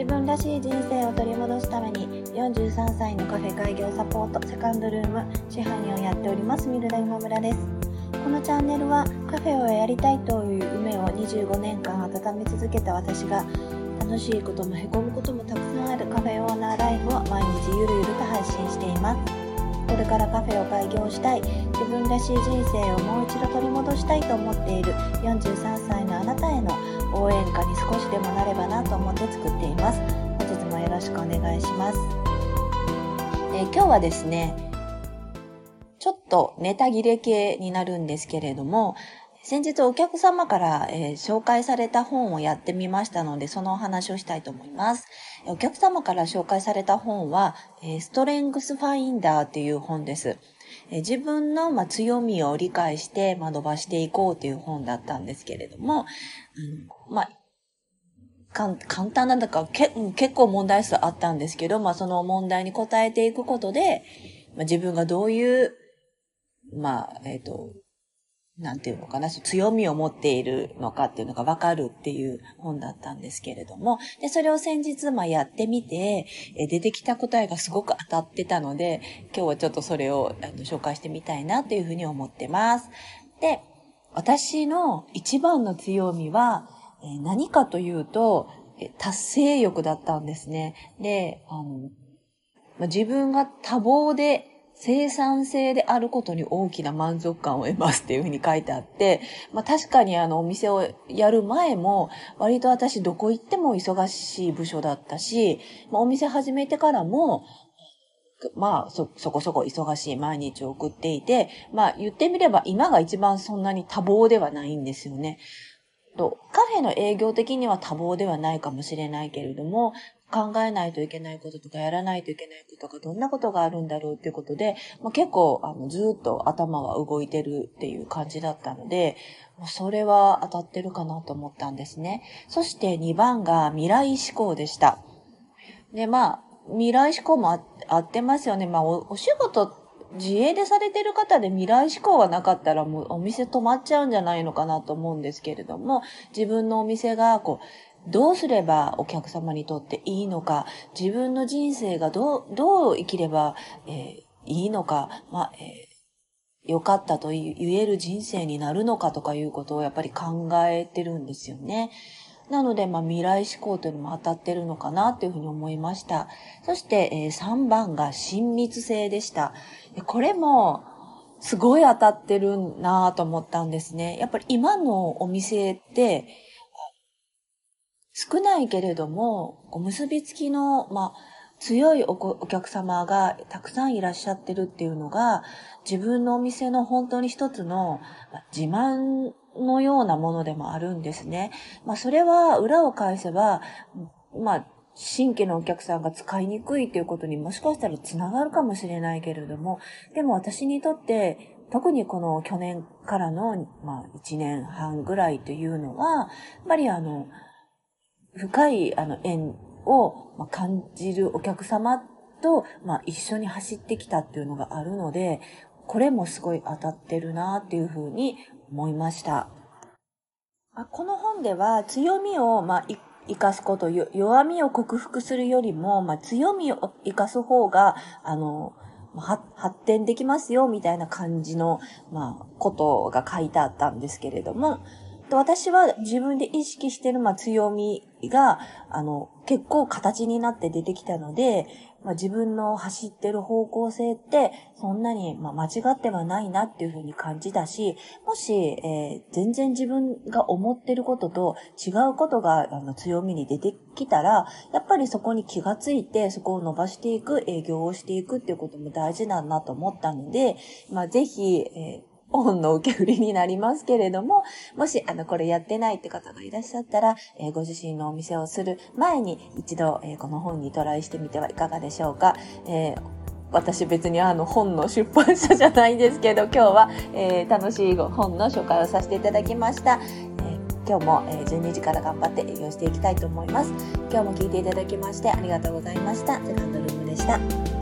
自分らしい人生を取り戻すために43歳のカフェ開業サポートセカンドルーム支配人をやっておりますミルダ今村です。このチャンネルはカフェをやりたいという夢を25年間温め続けた私が楽しいこともへこむこともたくさんあるカフェオーナーライフを毎日ゆるゆると配信しています。これからカフェを開業したい自分らしい人生をもう一度取り戻したいと思っている43歳応援歌に少しでもなればなと思って作っています本日もよろしくお願いします、え今日はですねちょっとネタ切れ系になるんですけれども先日お客様から、えー、紹介された本をやってみましたので、そのお話をしたいと思います。お客様から紹介された本は、えー、ストレングスファインダーという本です。え、自分の、ま、強みを理解して、ま、伸ばしていこうという本だったんですけれども、うん、まあ、簡単なんだかけ結構問題数あったんですけど、まあ、その問題に答えていくことで、まあ、自分がどういう、まあ、えっ、と、なんていうのかな、強みを持っているのかっていうのがわかるっていう本だったんですけれども、で、それを先日、まあやってみて、え出てきた答えがすごく当たってたので、今日はちょっとそれをあの紹介してみたいなっていうふうに思ってます。で、私の一番の強みは、え何かというと、え達成欲だったんですね。で、あの、ま自分が多忙で生産性であることに大きな満足感を得ますっていうふうに書いてあって、まあ確かにあのお店をやる前も割と私どこ行っても忙しい部署だったし、まあお店始めてからもまあ、そ、そこそこ忙しい毎日を送っていて、まあ言ってみれば今が一番そんなに多忙ではないんですよね。と、カフェの営業的には多忙ではないかもしれないけれども、考えないといけないこととか、やらないといけないことがどんなことがあるんだろうっていうことで、まあ、結構、あの、ずっと頭は動いてるっていう感じだったので、それは当たってるかなと思ったんですね。そして2番が未来志向でした。で、まあ、未来志向もあってますよね。まあお、お仕事自営でされてる方で未来志向がなかったらもうお店止まっちゃうんじゃないのかなと思うんですけれども、自分のお店がこう、どうすればお客様にとっていいのか、自分の人生がどう、どう生きれば、えー、いいのか、まあ、えー、良かったと言える人生になるのかとかいうことをやっぱり考えてるんですよね。なので、まあ、未来志向というのも当たってるのかなというふうに思いました。そして、えー、3番が親密性でした。これも、すごい当たってるなと思ったんですね。やっぱり今のお店って、少ないけれども、こう結びつきの、まあ、強いお客様がたくさんいらっしゃってるっていうのが、自分のお店の本当に一つの自慢のようなものでもあるんですね。まあ、それは裏を返せば、まあ、新規のお客さんが使いにくいということにもしかしたらつながるかもしれないけれども、でも私にとって特にこの去年からの、まあ、1年半ぐらいというのは、やっぱりあの、深いあの縁を感じるお客様と、まあ、一緒に走ってきたっていうのがあるので、これもすごい当たってるなっていうふうに思いました。この本では強みを、まあ、生かすこと、弱みを克服するよりも、まあ、強みを生かす方が、あの、発展できますよ、みたいな感じの、まあ、ことが書いてあったんですけれども、私は自分で意識してる、まあ、強みが、あの、結構形になって出てきたので、まあ、自分の走ってる方向性って、そんなに、まあ、間違ってはないなっていうふうに感じたし、もし、えー、全然自分が思ってることと違うことがあの強みに出てきたら、やっぱりそこに気がついて、そこを伸ばしていく、営業をしていくっていうことも大事なんだと思ったので、まあ、ぜひ、えー本の受け売りになりますけれども、もし、あの、これやってないって方がいらっしゃったら、えー、ご自身のお店をする前に一度、えー、この本にトライしてみてはいかがでしょうか。えー私別にあの本の出版社じゃないんですけど、今日は、えー、楽しい本の紹介をさせていただきました。えー、今日も、えー、12時から頑張って営業していきたいと思います。今日も聞いていただきましてありがとうございました。セカンドルームでした。